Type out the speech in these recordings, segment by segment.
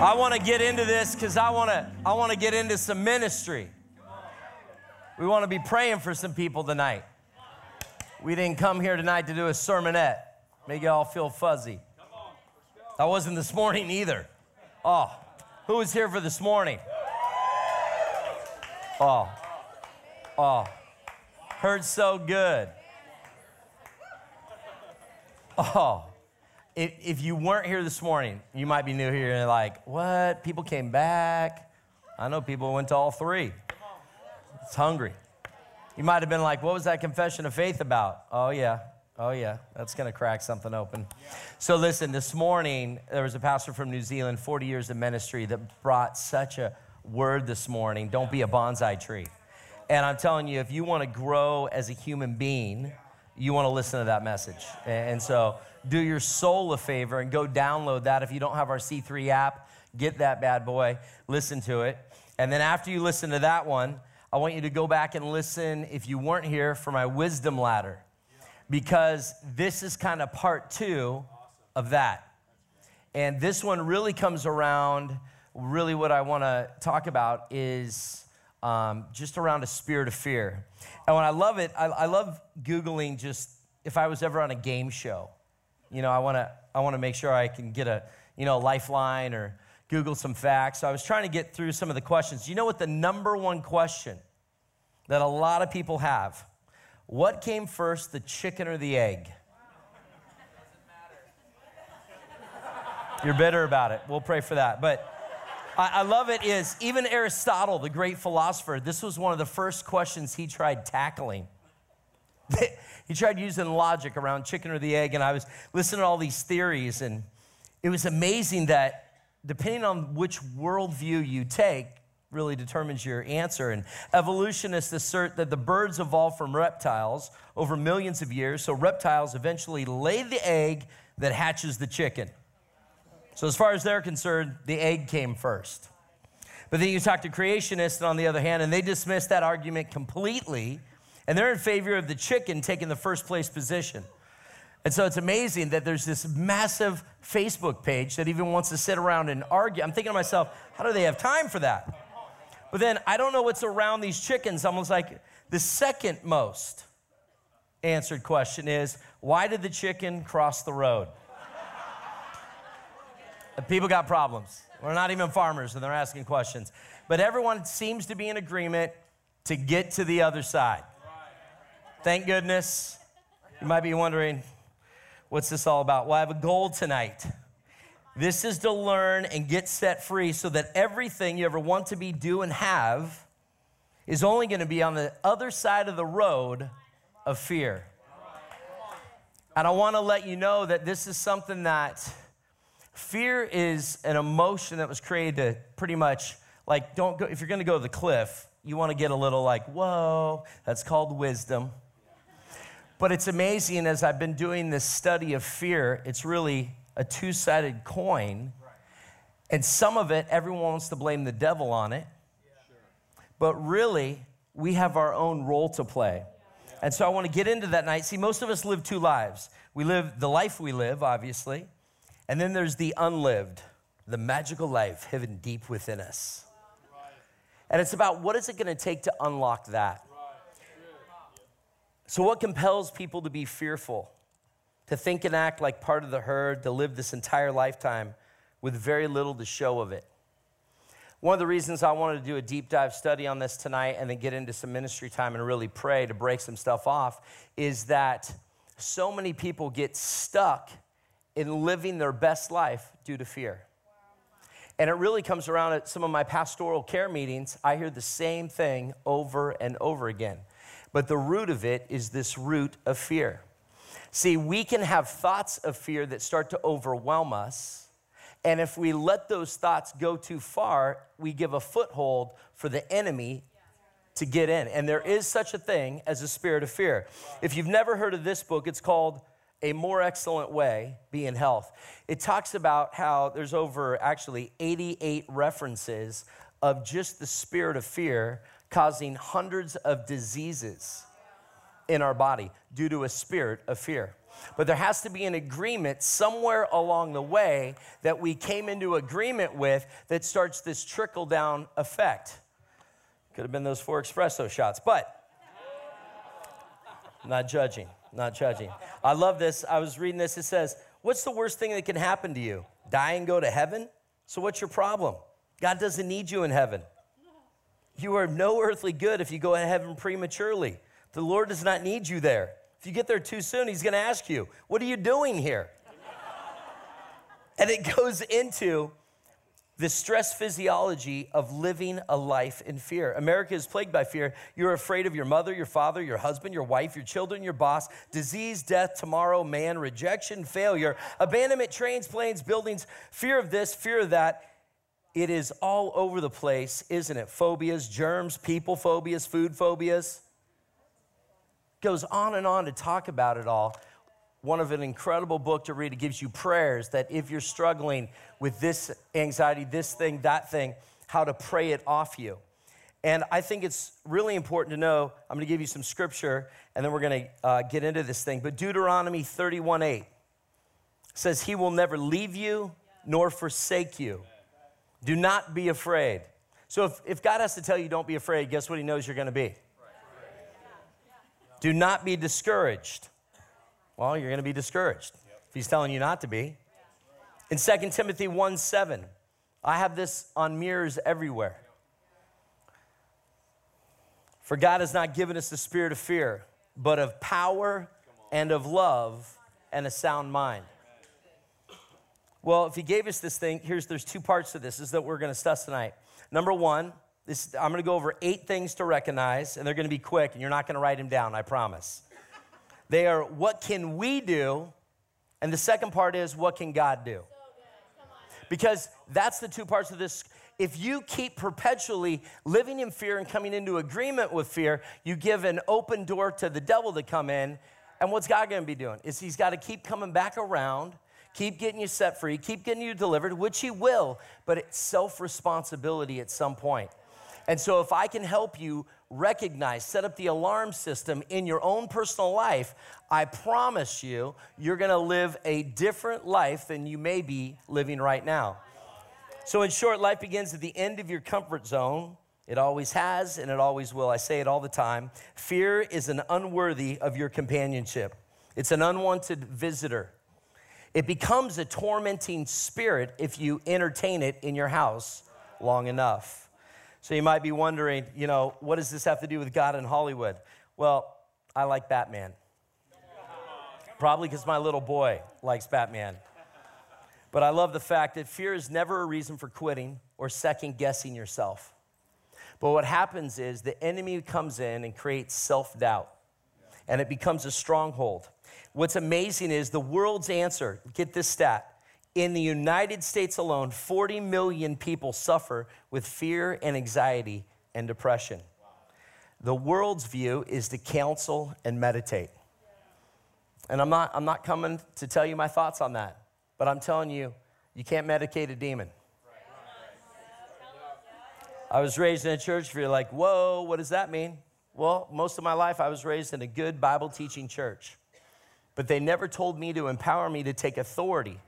I want to get into this because I want to I want to get into some ministry. We want to be praying for some people tonight. We didn't come here tonight to do a sermonette. Make you all feel fuzzy. I wasn't this morning either. Oh, who was here for this morning? Oh, oh, heard so good. Oh, if, if you weren't here this morning, you might be new here and like, what? People came back. I know people went to all three. It's hungry. You might have been like, what was that confession of faith about? Oh, yeah. Oh, yeah. That's going to crack something open. So, listen, this morning, there was a pastor from New Zealand, 40 years of ministry, that brought such a word this morning. Don't be a bonsai tree. And I'm telling you, if you want to grow as a human being, you want to listen to that message. And so, do your soul a favor and go download that. If you don't have our C3 app, get that bad boy, listen to it. And then after you listen to that one, I want you to go back and listen, if you weren't here, for my wisdom ladder. Because this is kind of part two of that. And this one really comes around, really, what I want to talk about is um, just around a spirit of fear. And when I love it, I, I love Googling just if I was ever on a game show you know, I want to I want to make sure I can get a, you know, lifeline or Google some facts. So I was trying to get through some of the questions. You know what the number one question that a lot of people have? What came first, the chicken or the egg? You're bitter about it. We'll pray for that. But I, I love it is even Aristotle, the great philosopher, this was one of the first questions he tried tackling. he tried using logic around chicken or the egg, and I was listening to all these theories, and it was amazing that depending on which worldview you take, really determines your answer. And evolutionists assert that the birds evolved from reptiles over millions of years, so reptiles eventually lay the egg that hatches the chicken. So, as far as they're concerned, the egg came first. But then you talk to creationists, on the other hand, and they dismiss that argument completely and they're in favor of the chicken taking the first place position. And so it's amazing that there's this massive Facebook page that even wants to sit around and argue. I'm thinking to myself, how do they have time for that? But then I don't know what's around these chickens. Almost like the second most answered question is why did the chicken cross the road? People got problems. We're not even farmers and they're asking questions. But everyone seems to be in agreement to get to the other side. Thank goodness. You might be wondering, what's this all about? Well, I have a goal tonight. This is to learn and get set free so that everything you ever want to be, do, and have is only going to be on the other side of the road of fear. And I want to let you know that this is something that fear is an emotion that was created to pretty much like don't go if you're going to go to the cliff, you want to get a little like, "Whoa, that's called wisdom." But it's amazing as I've been doing this study of fear, it's really a two sided coin. And some of it, everyone wants to blame the devil on it. But really, we have our own role to play. And so I want to get into that night. See, most of us live two lives. We live the life we live, obviously, and then there's the unlived, the magical life hidden deep within us. And it's about what is it going to take to unlock that? So, what compels people to be fearful, to think and act like part of the herd, to live this entire lifetime with very little to show of it? One of the reasons I wanted to do a deep dive study on this tonight and then get into some ministry time and really pray to break some stuff off is that so many people get stuck in living their best life due to fear. And it really comes around at some of my pastoral care meetings. I hear the same thing over and over again. But the root of it is this root of fear. See, we can have thoughts of fear that start to overwhelm us. And if we let those thoughts go too far, we give a foothold for the enemy to get in. And there is such a thing as a spirit of fear. If you've never heard of this book, it's called A More Excellent Way Be in Health. It talks about how there's over actually 88 references of just the spirit of fear causing hundreds of diseases in our body due to a spirit of fear. But there has to be an agreement somewhere along the way that we came into agreement with that starts this trickle down effect. Could have been those four espresso shots, but not judging, not judging. I love this. I was reading this. It says, What's the worst thing that can happen to you? Die and go to heaven? So, what's your problem? God doesn't need you in heaven. You are no earthly good if you go to heaven prematurely. The Lord does not need you there. If you get there too soon, He's going to ask you, What are you doing here? and it goes into the stress physiology of living a life in fear. America is plagued by fear. You're afraid of your mother, your father, your husband, your wife, your children, your boss, disease, death, tomorrow, man, rejection, failure, abandonment, trains, planes, buildings, fear of this, fear of that. It is all over the place, isn't it? Phobias, germs, people phobias, food phobias. Goes on and on to talk about it all one of an incredible book to read. It gives you prayers that if you're struggling with this anxiety, this thing, that thing, how to pray it off you. And I think it's really important to know. I'm going to give you some scripture, and then we're going to uh, get into this thing. But Deuteronomy 31 8 says, He will never leave you nor forsake you. Do not be afraid. So if, if God has to tell you don't be afraid, guess what He knows you're going to be? Do not be discouraged well, you're going to be discouraged if he's telling you not to be. In 2 Timothy 1 7, I have this on mirrors everywhere. For God has not given us the spirit of fear, but of power and of love and a sound mind. Well, if he gave us this thing, here's there's two parts to this, is that we're going to study tonight. Number one, this, I'm going to go over eight things to recognize, and they're going to be quick, and you're not going to write them down, I promise. They are what can we do? And the second part is what can God do? Because that's the two parts of this. If you keep perpetually living in fear and coming into agreement with fear, you give an open door to the devil to come in. And what's God gonna be doing? Is he's gotta keep coming back around, keep getting you set free, keep getting you delivered, which he will, but it's self responsibility at some point. And so if I can help you recognize, set up the alarm system in your own personal life, I promise you, you're gonna live a different life than you may be living right now. So, in short, life begins at the end of your comfort zone. It always has and it always will. I say it all the time. Fear is an unworthy of your companionship, it's an unwanted visitor. It becomes a tormenting spirit if you entertain it in your house long enough. So you might be wondering, you know, what does this have to do with God and Hollywood? Well, I like Batman. Probably because my little boy likes Batman. But I love the fact that fear is never a reason for quitting or second guessing yourself. But what happens is the enemy comes in and creates self doubt, and it becomes a stronghold. What's amazing is the world's answer get this stat in the United States alone, 40 million people suffer with fear and anxiety and depression. The world's view is to counsel and meditate. And I'm not, I'm not coming to tell you my thoughts on that, but I'm telling you, you can't medicate a demon. I was raised in a church, where you're like, whoa, what does that mean? Well, most of my life I was raised in a good Bible teaching church, but they never told me to empower me to take authority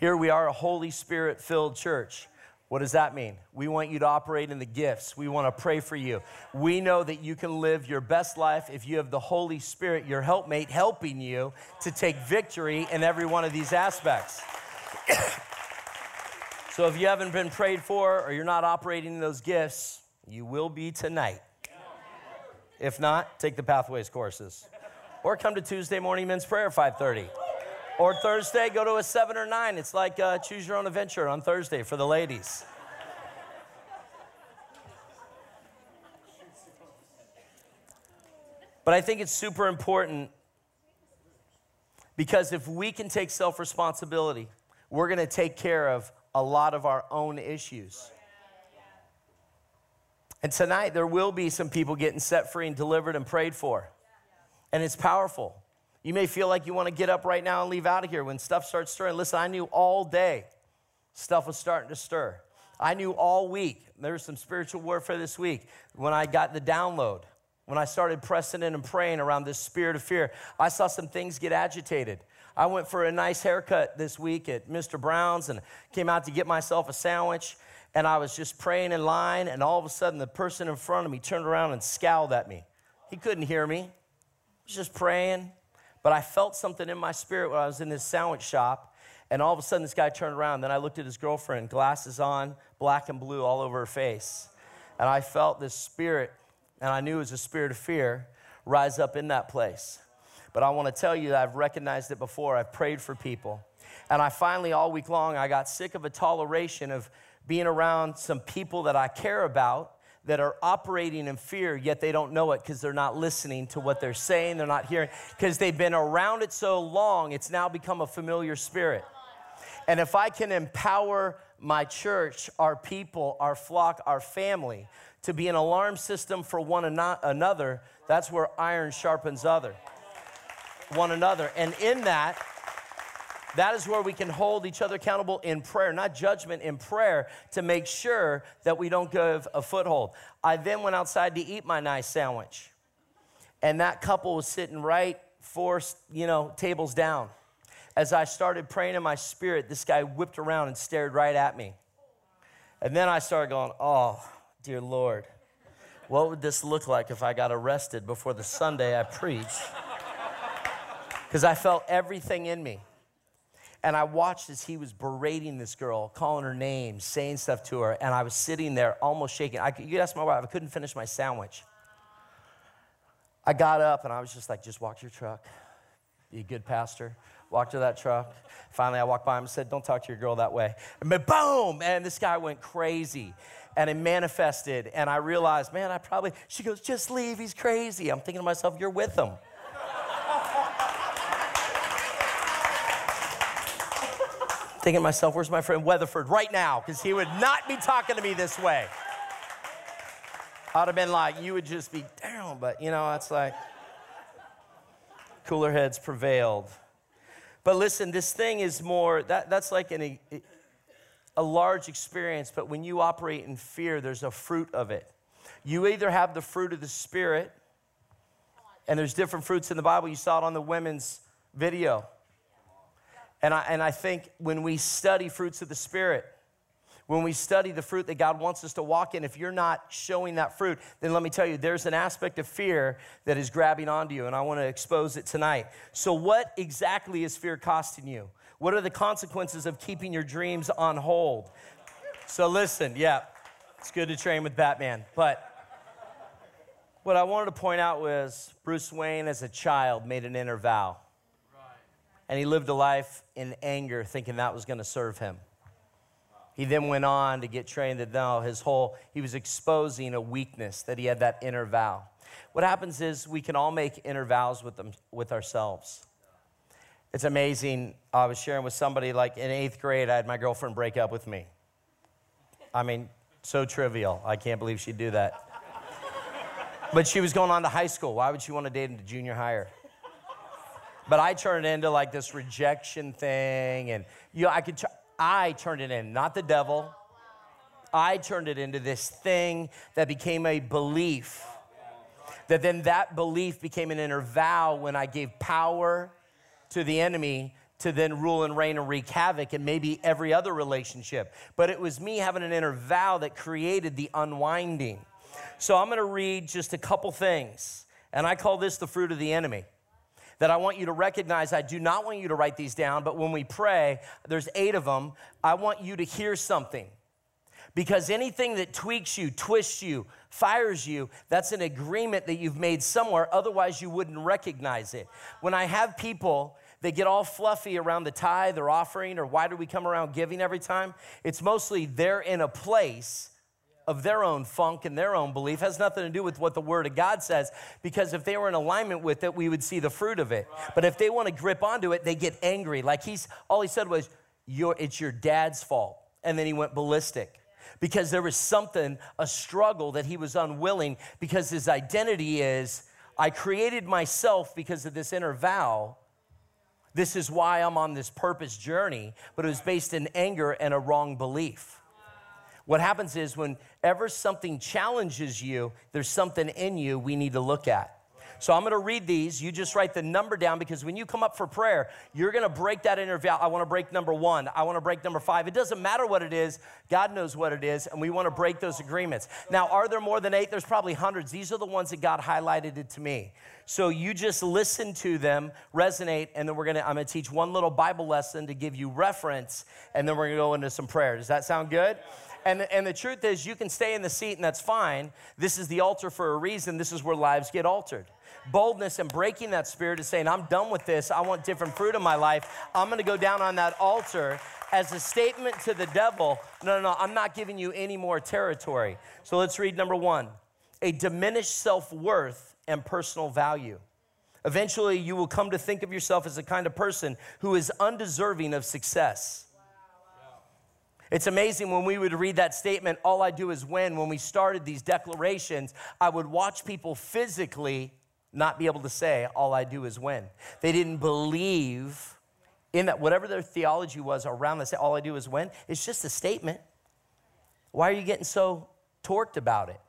here we are, a Holy Spirit filled church. What does that mean? We want you to operate in the gifts. We want to pray for you. We know that you can live your best life if you have the Holy Spirit, your helpmate, helping you to take victory in every one of these aspects. so if you haven't been prayed for or you're not operating in those gifts, you will be tonight. If not, take the Pathways courses. Or come to Tuesday morning men's prayer 530. Or Thursday, go to a seven or nine. It's like uh, choose your own adventure on Thursday for the ladies. But I think it's super important because if we can take self responsibility, we're going to take care of a lot of our own issues. And tonight, there will be some people getting set free and delivered and prayed for. And it's powerful. You may feel like you want to get up right now and leave out of here when stuff starts stirring. Listen, I knew all day stuff was starting to stir. I knew all week. There was some spiritual warfare this week when I got the download when I started pressing in and praying around this spirit of fear, I saw some things get agitated. I went for a nice haircut this week at Mr. Brown's and came out to get myself a sandwich. And I was just praying in line, and all of a sudden, the person in front of me turned around and scowled at me. He couldn't hear me. I was just praying, but I felt something in my spirit when I was in this sandwich shop. And all of a sudden, this guy turned around. Then I looked at his girlfriend, glasses on, black and blue all over her face. And I felt this spirit, and I knew it was a spirit of fear, rise up in that place. But I want to tell you that I've recognized it before. I've prayed for people. And I finally, all week long, I got sick of a toleration of being around some people that I care about that are operating in fear, yet they don't know it because they're not listening to what they're saying, they're not hearing, because they've been around it so long, it's now become a familiar spirit. And if I can empower my church, our people, our flock, our family to be an alarm system for one another, that's where iron sharpens other one another. And in that, that is where we can hold each other accountable in prayer, not judgment, in prayer to make sure that we don't give a foothold. I then went outside to eat my nice sandwich. And that couple was sitting right four, you know, tables down. As I started praying in my spirit, this guy whipped around and stared right at me. And then I started going, Oh, dear Lord, what would this look like if I got arrested before the Sunday I preach? because I felt everything in me. And I watched as he was berating this girl, calling her names, saying stuff to her, and I was sitting there almost shaking. I, you could ask my wife, I couldn't finish my sandwich. I got up and I was just like, just walk to your truck. Be a good pastor. Walk to that truck. Finally, I walked by him and said, Don't talk to your girl that way. And boom! And this guy went crazy. And it manifested. And I realized, man, I probably, she goes, just leave. He's crazy. I'm thinking to myself, you're with him. Thinking to myself, where's my friend Weatherford right now? Because he would not be talking to me this way. I'd have been like, you would just be down, but you know, it's like cooler heads prevailed. But listen, this thing is more, that, that's like an, a, a large experience, but when you operate in fear, there's a fruit of it. You either have the fruit of the Spirit, and there's different fruits in the Bible. You saw it on the women's video. And I, and I think when we study fruits of the Spirit, when we study the fruit that God wants us to walk in, if you're not showing that fruit, then let me tell you, there's an aspect of fear that is grabbing onto you, and I want to expose it tonight. So, what exactly is fear costing you? What are the consequences of keeping your dreams on hold? So, listen, yeah, it's good to train with Batman, but what I wanted to point out was Bruce Wayne, as a child, made an inner vow and he lived a life in anger, thinking that was going to serve him. He then went on to get trained that now his whole, he was exposing a weakness that he had that inner vow. What happens is we can all make inner vows with them, with ourselves. It's amazing. I was sharing with somebody like in eighth grade, I had my girlfriend break up with me. I mean, so trivial. I can't believe she'd do that. But she was going on to high school. Why would she want to date into junior higher? But I turned it into like this rejection thing, and you know, I could. I turned it in, not the devil. I turned it into this thing that became a belief. That then that belief became an inner vow when I gave power to the enemy to then rule and reign and wreak havoc and maybe every other relationship. But it was me having an inner vow that created the unwinding. So I'm gonna read just a couple things, and I call this the fruit of the enemy that I want you to recognize. I do not want you to write these down, but when we pray, there's eight of them. I want you to hear something. Because anything that tweaks you, twists you, fires you, that's an agreement that you've made somewhere, otherwise, you wouldn't recognize it. When I have people, they get all fluffy around the tithe or offering, or why do we come around giving every time? It's mostly they're in a place of their own funk and their own belief has nothing to do with what the word of God says because if they were in alignment with it we would see the fruit of it. But if they want to grip onto it they get angry. Like he's all he said was your it's your dad's fault. And then he went ballistic because there was something a struggle that he was unwilling because his identity is I created myself because of this inner vow. This is why I'm on this purpose journey. But it was based in anger and a wrong belief What happens is whenever something challenges you, there's something in you we need to look at. So I'm going to read these. You just write the number down because when you come up for prayer, you're going to break that inner vow. I want to break number one. I want to break number five. It doesn't matter what it is. God knows what it is, and we want to break those agreements. Now, are there more than eight? There's probably hundreds. These are the ones that God highlighted it to me. So you just listen to them, resonate, and then we're gonna, I'm gonna teach one little Bible lesson to give you reference, and then we're gonna go into some prayer. Does that sound good? And, and the truth is, you can stay in the seat, and that's fine. This is the altar for a reason. This is where lives get altered boldness and breaking that spirit is saying, I'm done with this. I want different fruit in my life. I'm going to go down on that altar as a statement to the devil no, no, no, I'm not giving you any more territory. So let's read number one a diminished self worth and personal value. Eventually, you will come to think of yourself as the kind of person who is undeserving of success. It's amazing when we would read that statement, all I do is win. When we started these declarations, I would watch people physically not be able to say, All I do is win. They didn't believe in that, whatever their theology was around this, all I do is win. It's just a statement. Why are you getting so torqued about it?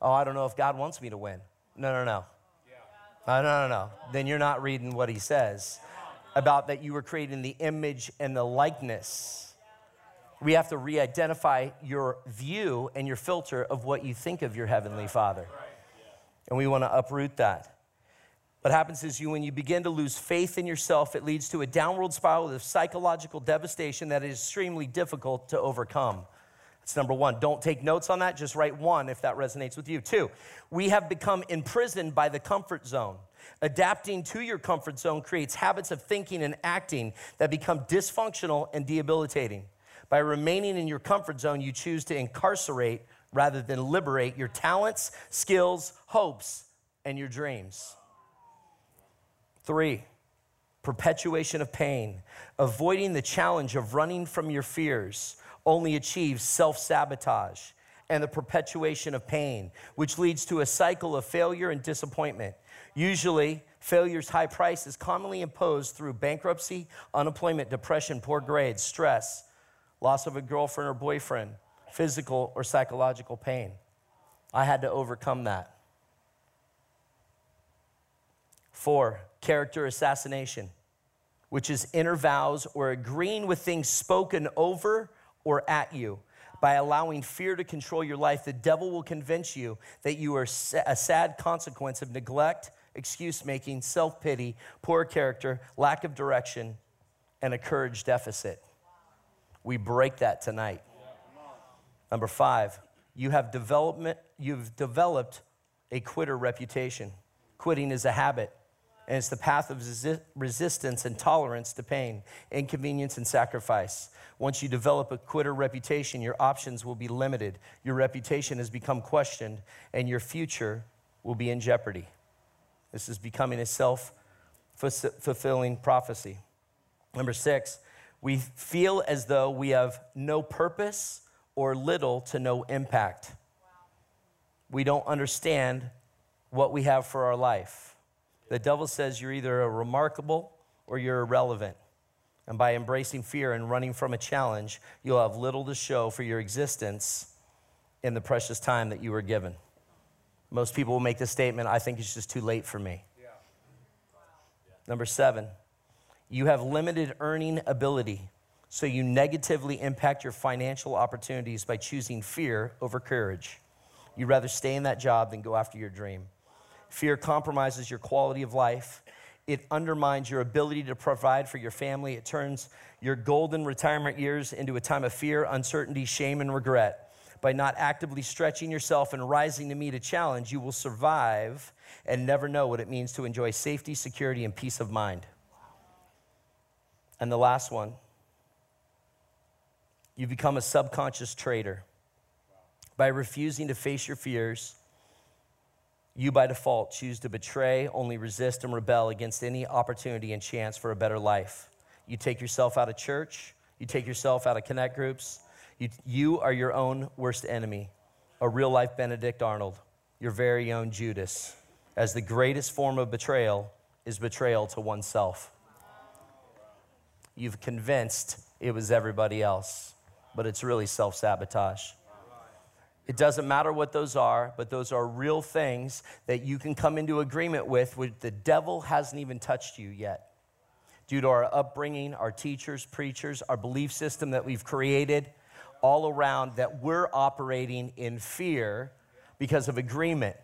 Oh, I don't know if God wants me to win. No, no, no. Yeah. Uh, no, no, no. Then you're not reading what he says about that you were creating the image and the likeness. We have to re identify your view and your filter of what you think of your Heavenly Father. And we want to uproot that. What happens is you when you begin to lose faith in yourself, it leads to a downward spiral of psychological devastation that is extremely difficult to overcome. That's number one. Don't take notes on that, just write one if that resonates with you. Two, we have become imprisoned by the comfort zone. Adapting to your comfort zone creates habits of thinking and acting that become dysfunctional and debilitating. By remaining in your comfort zone, you choose to incarcerate rather than liberate your talents, skills, hopes, and your dreams. Three, perpetuation of pain. Avoiding the challenge of running from your fears only achieves self sabotage and the perpetuation of pain, which leads to a cycle of failure and disappointment. Usually, failure's high price is commonly imposed through bankruptcy, unemployment, depression, poor grades, stress, loss of a girlfriend or boyfriend, physical or psychological pain. I had to overcome that. Four, character assassination, which is inner vows or agreeing with things spoken over or at you. By allowing fear to control your life, the devil will convince you that you are a sad consequence of neglect, excuse making, self pity, poor character, lack of direction, and a courage deficit. We break that tonight. Number five, you have development, you've developed a quitter reputation. Quitting is a habit and it's the path of resistance and tolerance to pain, inconvenience, and sacrifice. Once you develop a quitter reputation, your options will be limited, your reputation has become questioned, and your future will be in jeopardy. This is becoming a self fulfilling prophecy. Number six, we feel as though we have no purpose or little to no impact. We don't understand what we have for our life. The devil says you're either a remarkable or you're irrelevant. And by embracing fear and running from a challenge, you'll have little to show for your existence in the precious time that you were given. Most people will make the statement, I think it's just too late for me. Yeah. Number seven, you have limited earning ability, so you negatively impact your financial opportunities by choosing fear over courage. You'd rather stay in that job than go after your dream. Fear compromises your quality of life. It undermines your ability to provide for your family. It turns your golden retirement years into a time of fear, uncertainty, shame, and regret. By not actively stretching yourself and rising to meet a challenge, you will survive and never know what it means to enjoy safety, security, and peace of mind. And the last one you become a subconscious traitor. By refusing to face your fears, you by default choose to betray, only resist, and rebel against any opportunity and chance for a better life. You take yourself out of church, you take yourself out of connect groups. You, you are your own worst enemy, a real life Benedict Arnold, your very own Judas, as the greatest form of betrayal is betrayal to oneself. You've convinced it was everybody else, but it's really self sabotage. It doesn't matter what those are, but those are real things that you can come into agreement with, which the devil hasn't even touched you yet. Due to our upbringing, our teachers, preachers, our belief system that we've created all around, that we're operating in fear because of agreement,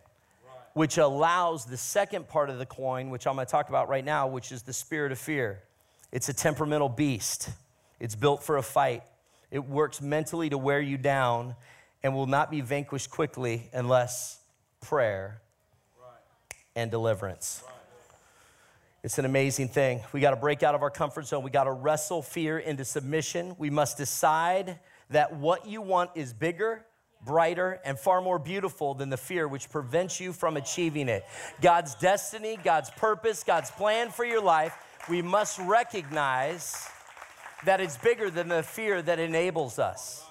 which allows the second part of the coin, which I'm going to talk about right now, which is the spirit of fear. It's a temperamental beast, it's built for a fight. It works mentally to wear you down and will not be vanquished quickly unless prayer and deliverance. It's an amazing thing. We got to break out of our comfort zone. We got to wrestle fear into submission. We must decide that what you want is bigger, brighter, and far more beautiful than the fear which prevents you from achieving it. God's destiny, God's purpose, God's plan for your life, we must recognize that it's bigger than the fear that enables us.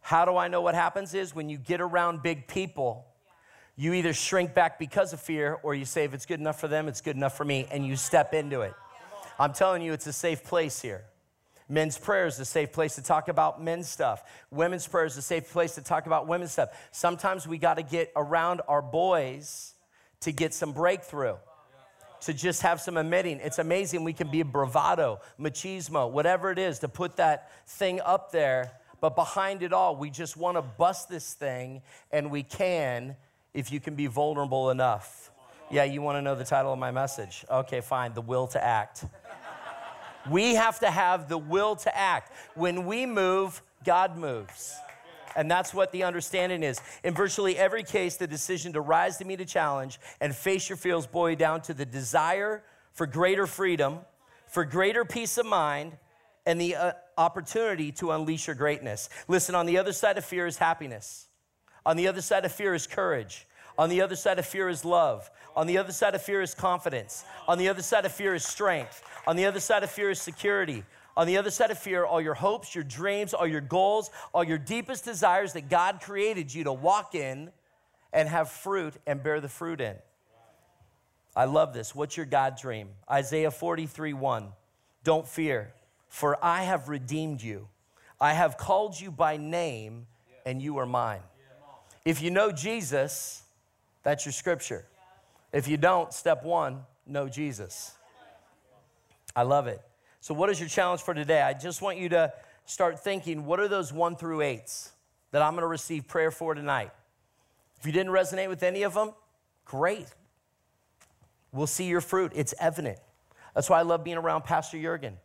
How do I know what happens is when you get around big people, you either shrink back because of fear or you say, if it's good enough for them, it's good enough for me, and you step into it. I'm telling you, it's a safe place here. Men's prayer is a safe place to talk about men's stuff. Women's prayer is a safe place to talk about women's stuff. Sometimes we got to get around our boys to get some breakthrough to just have some admitting. It's amazing we can be bravado, machismo, whatever it is, to put that thing up there. But behind it all, we just want to bust this thing, and we can if you can be vulnerable enough. Yeah, you want to know the title of my message? Okay, fine. The will to act. we have to have the will to act. When we move, God moves. And that's what the understanding is. In virtually every case, the decision to rise to meet a challenge and face your fears boil down to the desire for greater freedom, for greater peace of mind, and the uh, opportunity to unleash your greatness. Listen, on the other side of fear is happiness. On the other side of fear is courage. On the other side of fear is love. On the other side of fear is confidence. On the other side of fear is strength. On the other side of fear is security. On the other side of fear, all your hopes, your dreams, all your goals, all your deepest desires that God created you to walk in and have fruit and bear the fruit in. I love this. What's your God dream? Isaiah 43 1. Don't fear, for I have redeemed you. I have called you by name, and you are mine. If you know Jesus, that's your scripture. If you don't, step one, know Jesus. I love it. So, what is your challenge for today? I just want you to start thinking what are those one through eights that I'm going to receive prayer for tonight? If you didn't resonate with any of them, great. We'll see your fruit. It's evident. That's why I love being around Pastor Jurgen.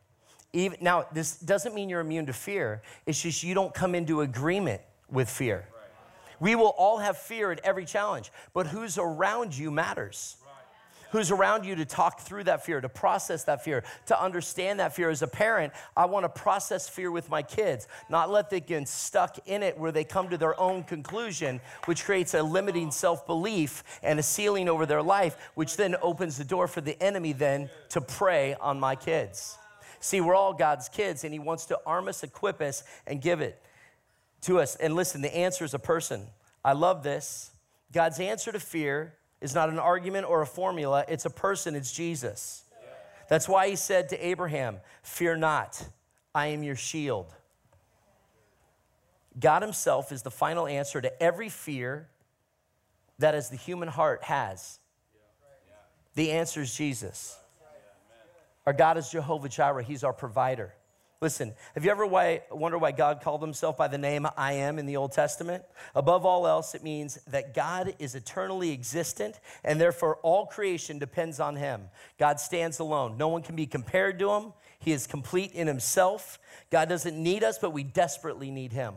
Even, now, this doesn't mean you're immune to fear, it's just you don't come into agreement with fear. We will all have fear at every challenge, but who's around you matters who's around you to talk through that fear, to process that fear, to understand that fear. As a parent, I want to process fear with my kids, not let them get stuck in it where they come to their own conclusion, which creates a limiting self belief and a ceiling over their life, which then opens the door for the enemy then to prey on my kids. See, we're all God's kids, and He wants to arm us, equip us, and give it to us. And listen, the answer is a person. I love this. God's answer to fear is not an argument or a formula, it's a person, it's Jesus. That's why he said to Abraham, Fear not, I am your shield. God Himself is the final answer to every fear that as the human heart has. The answer is Jesus. Our God is Jehovah Jireh, He's our provider. Listen, have you ever wondered why God called himself by the name I am in the Old Testament? Above all else, it means that God is eternally existent and therefore all creation depends on him. God stands alone. No one can be compared to him. He is complete in himself. God doesn't need us, but we desperately need him.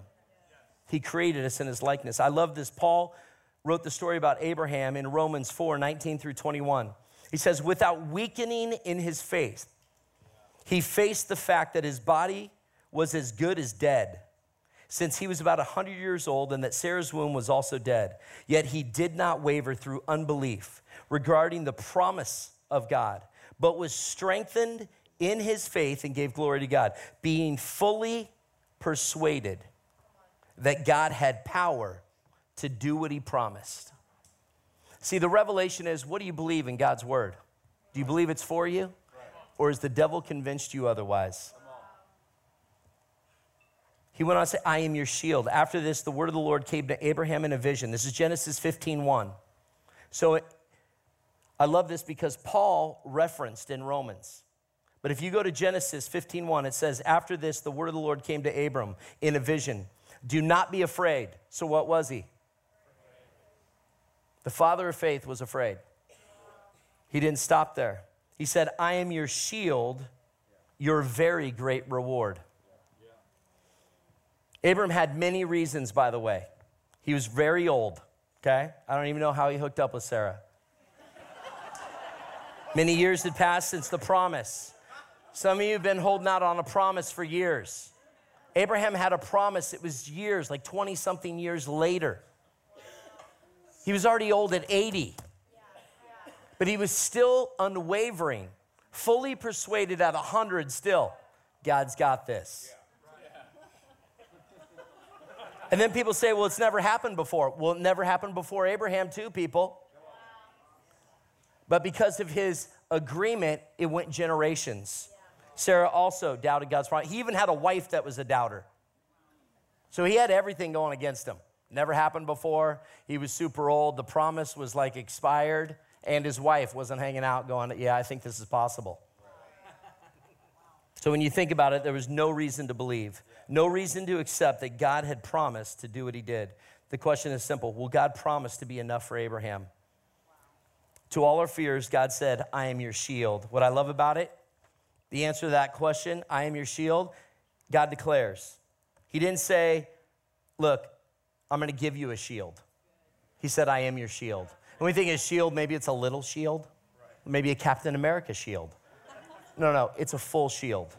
He created us in his likeness. I love this. Paul wrote the story about Abraham in Romans 4 19 through 21. He says, without weakening in his faith, he faced the fact that his body was as good as dead since he was about 100 years old and that Sarah's womb was also dead. Yet he did not waver through unbelief regarding the promise of God, but was strengthened in his faith and gave glory to God, being fully persuaded that God had power to do what he promised. See, the revelation is what do you believe in God's word? Do you believe it's for you? Or has the devil convinced you otherwise? He went on to say, I am your shield. After this, the word of the Lord came to Abraham in a vision. This is Genesis 15 1. So it, I love this because Paul referenced in Romans. But if you go to Genesis 15 1, it says, After this, the word of the Lord came to Abram in a vision. Do not be afraid. So what was he? The father of faith was afraid. He didn't stop there. He said, I am your shield, your very great reward. Abram had many reasons, by the way. He was very old, okay? I don't even know how he hooked up with Sarah. many years had passed since the promise. Some of you have been holding out on a promise for years. Abraham had a promise, it was years, like 20 something years later. He was already old at 80, but he was still unwavering, fully persuaded at 100 still. God's got this. And then people say, well, it's never happened before. Well, it never happened before Abraham, too, people. But because of his agreement, it went generations. Sarah also doubted God's promise. He even had a wife that was a doubter. So he had everything going against him. Never happened before. He was super old. The promise was like expired, and his wife wasn't hanging out going, Yeah, I think this is possible. So when you think about it, there was no reason to believe no reason to accept that God had promised to do what he did. The question is simple Will God promise to be enough for Abraham? To all our fears, God said, I am your shield. What I love about it, the answer to that question, I am your shield, God declares. He didn't say, Look, I'm going to give you a shield. He said, I am your shield. And we think a shield, maybe it's a little shield, maybe a Captain America shield. No, no, it's a full shield.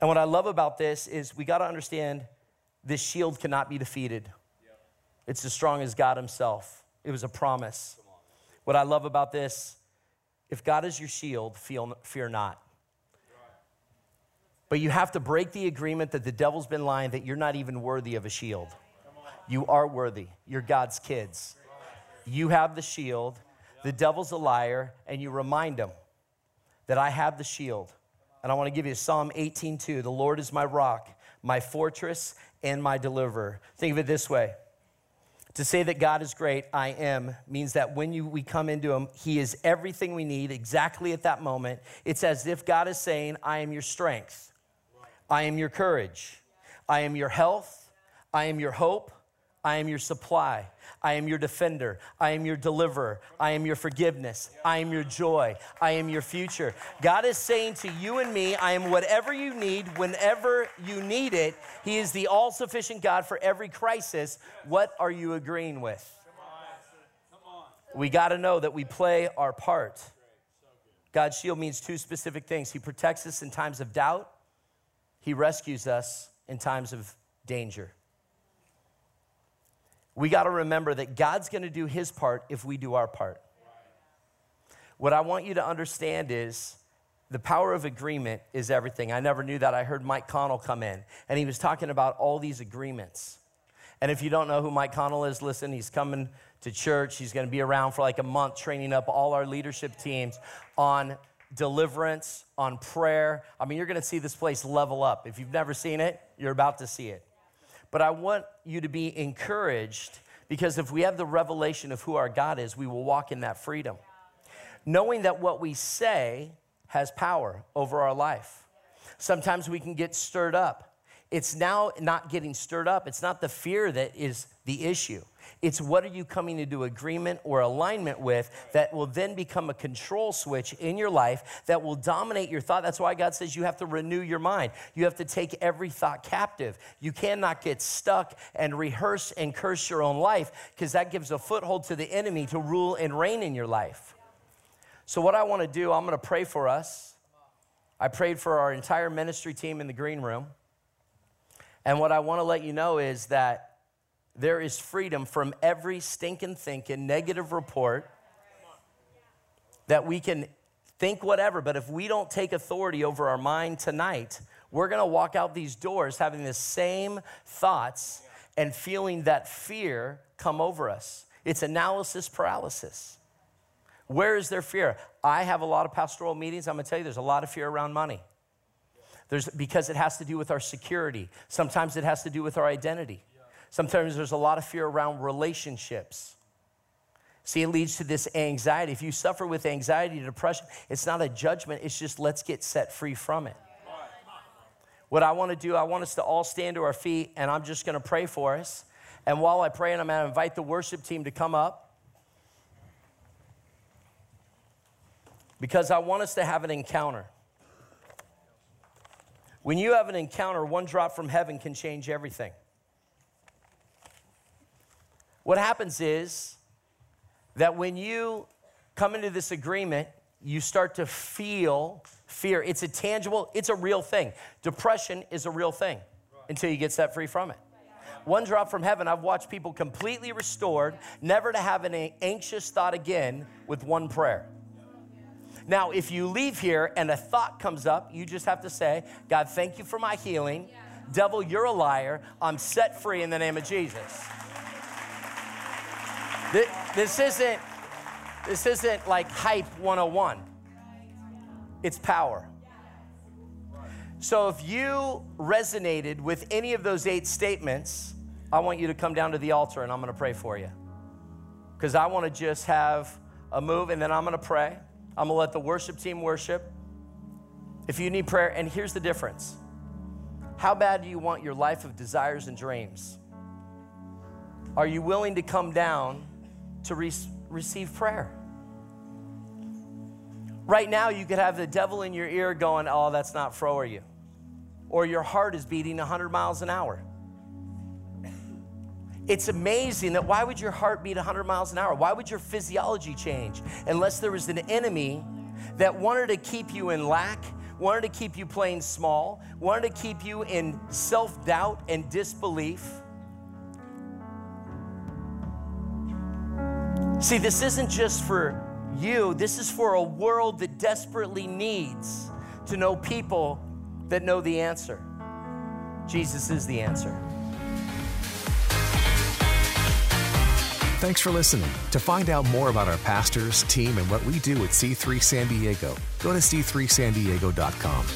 And what I love about this is we got to understand this shield cannot be defeated. It's as strong as God Himself. It was a promise. What I love about this, if God is your shield, feel, fear not. But you have to break the agreement that the devil's been lying that you're not even worthy of a shield. You are worthy. You're God's kids. You have the shield. The devil's a liar, and you remind him that I have the shield. And I want to give you Psalm 18:2. The Lord is my rock, my fortress, and my deliverer. Think of it this way. To say that God is great, I am, means that when you, we come into Him, He is everything we need exactly at that moment. It's as if God is saying, I am your strength, I am your courage, I am your health, I am your hope, I am your supply. I am your defender. I am your deliverer. I am your forgiveness. I am your joy. I am your future. God is saying to you and me, I am whatever you need whenever you need it. He is the all sufficient God for every crisis. What are you agreeing with? We got to know that we play our part. God's shield means two specific things He protects us in times of doubt, He rescues us in times of danger we got to remember that God's going to do his part if we do our part. What I want you to understand is the power of agreement is everything. I never knew that. I heard Mike Connell come in, and he was talking about all these agreements. And if you don't know who Mike Connell is, listen, he's coming to church. He's going to be around for like a month training up all our leadership teams on deliverance, on prayer. I mean, you're going to see this place level up. If you've never seen it, you're about to see it. But I want you to be encouraged because if we have the revelation of who our God is, we will walk in that freedom. Knowing that what we say has power over our life. Sometimes we can get stirred up. It's now not getting stirred up, it's not the fear that is the issue. It's what are you coming into agreement or alignment with that will then become a control switch in your life that will dominate your thought. That's why God says you have to renew your mind. You have to take every thought captive. You cannot get stuck and rehearse and curse your own life because that gives a foothold to the enemy to rule and reign in your life. So, what I want to do, I'm going to pray for us. I prayed for our entire ministry team in the green room. And what I want to let you know is that there is freedom from every stinking thinking, negative report that we can think whatever, but if we don't take authority over our mind tonight, we're gonna walk out these doors having the same thoughts and feeling that fear come over us. It's analysis paralysis. Where is their fear? I have a lot of pastoral meetings. I'm gonna tell you, there's a lot of fear around money. There's, because it has to do with our security. Sometimes it has to do with our identity. Sometimes there's a lot of fear around relationships. See, it leads to this anxiety. If you suffer with anxiety, depression, it's not a judgment, it's just let's get set free from it. What I want to do, I want us to all stand to our feet, and I'm just going to pray for us. And while I pray, and I'm going to invite the worship team to come up, because I want us to have an encounter. When you have an encounter, one drop from heaven can change everything. What happens is that when you come into this agreement, you start to feel fear. It's a tangible, it's a real thing. Depression is a real thing until you get set free from it. One drop from heaven, I've watched people completely restored, never to have an anxious thought again with one prayer. Now, if you leave here and a thought comes up, you just have to say, God, thank you for my healing. Devil, you're a liar. I'm set free in the name of Jesus. This isn't, this isn't like hype 101. It's power. So if you resonated with any of those eight statements, I want you to come down to the altar and I'm going to pray for you. Because I want to just have a move and then I'm going to pray. I'm going to let the worship team worship. If you need prayer, and here's the difference how bad do you want your life of desires and dreams? Are you willing to come down to re- receive prayer? Right now, you could have the devil in your ear going, Oh, that's not for you. Or your heart is beating 100 miles an hour. It's amazing that why would your heart beat 100 miles an hour? Why would your physiology change unless there was an enemy that wanted to keep you in lack, wanted to keep you playing small, wanted to keep you in self doubt and disbelief? See, this isn't just for you, this is for a world that desperately needs to know people that know the answer. Jesus is the answer. Thanks for listening. To find out more about our pastors, team, and what we do at C3 San Diego, go to c3sandiego.com.